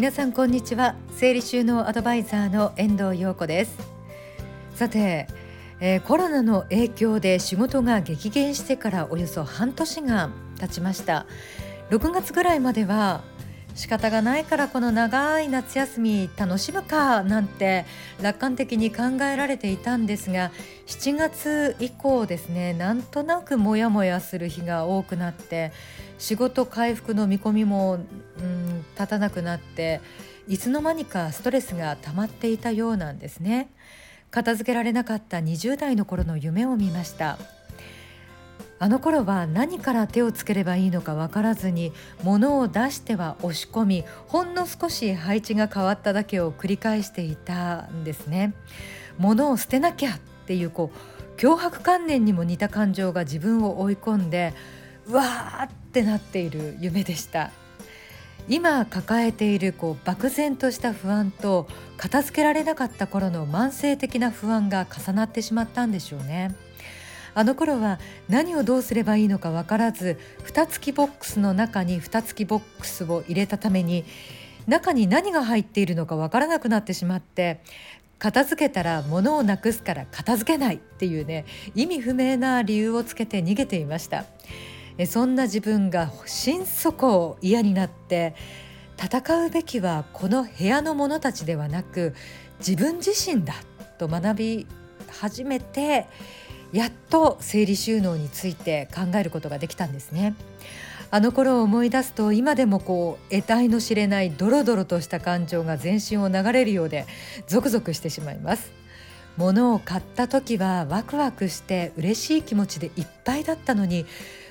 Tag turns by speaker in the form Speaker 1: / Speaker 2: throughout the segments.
Speaker 1: 皆さんこんにちは。整理収納アドバイザーの遠藤陽子です。さて、えー、コロナの影響で仕事が激減してからおよそ半年が経ちました。6月ぐらいまでは仕方がないからこの長い夏休み楽しむかなんて楽観的に考えられていたんですが7月以降ですねなんとなくモヤモヤする日が多くなって仕事回復の見込みも、うん、立たなくなっていつの間にかストレスが溜まっていたようなんですね。片付けられなかった20代の頃の夢を見ました。あの頃は何から手をつければいいのか分からずに物を出しては押し込みほんの少し配置が変わっただけを繰り返していたんですね。物を捨てなきゃっていうこう脅迫観念にも似た感情が自分を追い込んでうわーってなっている夢でした。今抱えているこう漠然とした不安と片付けられなかった頃の慢性的な不安が重なってしまったんでしょうね。あの頃は何をどうすればいいのか分からず蓋付きボックスの中に蓋付きボックスを入れたために中に何が入っているのか分からなくなってしまって片付けたら物をなくすから片付けないっていうね意味不明な理由をつけて逃げていました。そんな自分が心底嫌になって戦うべきはこの部屋の者たちではなく自分自身だと学び始めてやっと整理収納について考えることができたんですね。あの頃を思い出すと今でもこう得体の知れないドロドロとした感情が全身を流れるようでゾクゾクしてしまいます。物を買った時はワクワクして嬉しい気持ちでいっぱいだったのに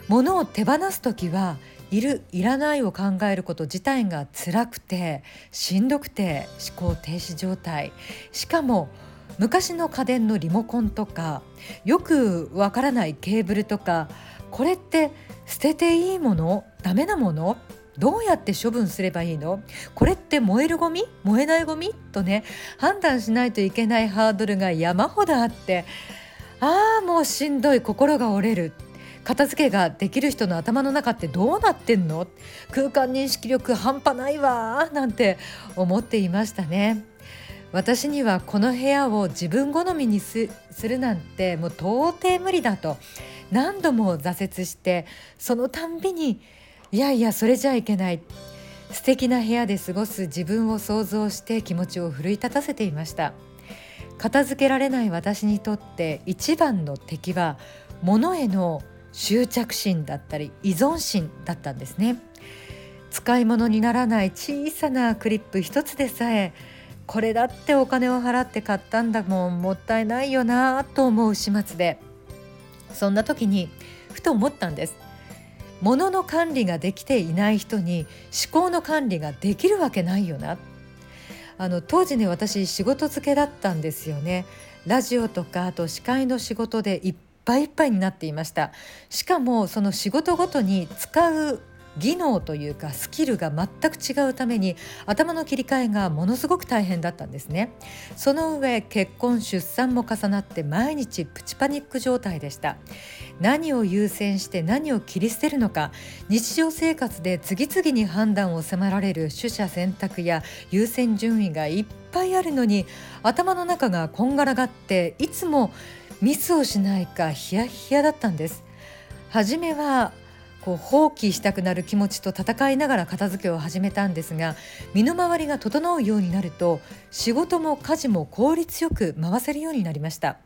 Speaker 1: 物を手放す時はいるいらないを考えること自体が辛くてしんどくて思考停止状態。しかも昔の家電のリモコンとかよくわからないケーブルとかこれって捨てていいもの？ダメなもの？どうやって処分すればいいの？これって燃えるゴミ？燃えないゴミ？とね判断しないといけないハードルが山ほどあってああもうしんどい心が折れる。片付けができる人の頭の中ってどうなってんの？空間認識力半端ないわなんて思っていましたね。私にはこの部屋を自分好みにするなんてもう到底無理だと何度も挫折してそのたんびにいやいやそれじゃいけない。素敵な部屋で過ごす自分を想像して気持ちを奮い立たせていました。片付けられない私にとって一番の敵は物への執着心だったり依存心だったんですね。使い物にならない小さなクリップ一つでさえこれだってお金を払って買ったんだもんもったいないよなと思う始末でそんな時にふと思ったんです。物の管理ができていない人に思考の管理ができるわけないよな。あの当時ね私仕事漬けだったんですよね。ラジオとかあと司会の仕事でいっぱいいっぱいになっていました。しかもその仕事ごとに使う技能というかスキルが全く違うために頭の切り替えがものすごく大変だったんですね。その上結婚出産も重なって毎日プチパニック状態でした。何を優先して何を切り捨てるのか日常生活で次々に判断を迫られる取捨選択や優先順位がいっぱいあるのに頭の中がこんがらがっていつもミスをしないかヒヤヒヤだったんです。初めはこう放棄したくなる気持ちと戦いながら片付けを始めたんですが身の回りが整うようになると仕事も家事も効率よく回せるようになりました。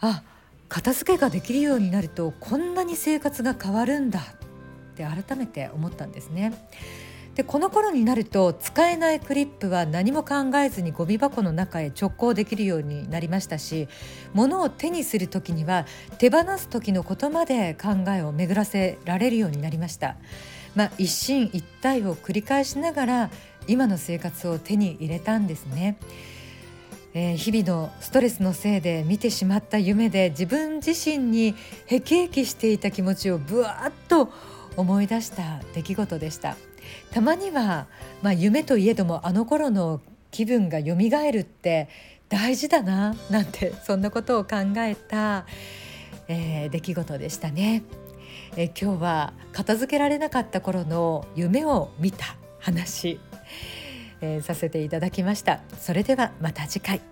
Speaker 1: あ片付けができるようになるとこんなに生活が変わるんだって改めて思ったんですね。でこの頃になると使えないクリップは何も考えずにゴミ箱の中へ直行できるようになりましたし物を手にする時には手放す時のことまで考えを巡らせられるようになりました。まあ、一進一退を繰り返しながら今の生活を手に入れたんですね。えー、日々のストレスのせいで見てしまった夢で自分自身にへきへきしていた気持ちをぶわっと思い出した出来事でした。たまには、まあ、夢といえどもあの頃の気分がよみがえるって大事だななんてそんなことを考えた、えー、出来事でしたね、えー、今日は片付けられなかった頃の夢を見た話えー、させていただきました。それではまた次回。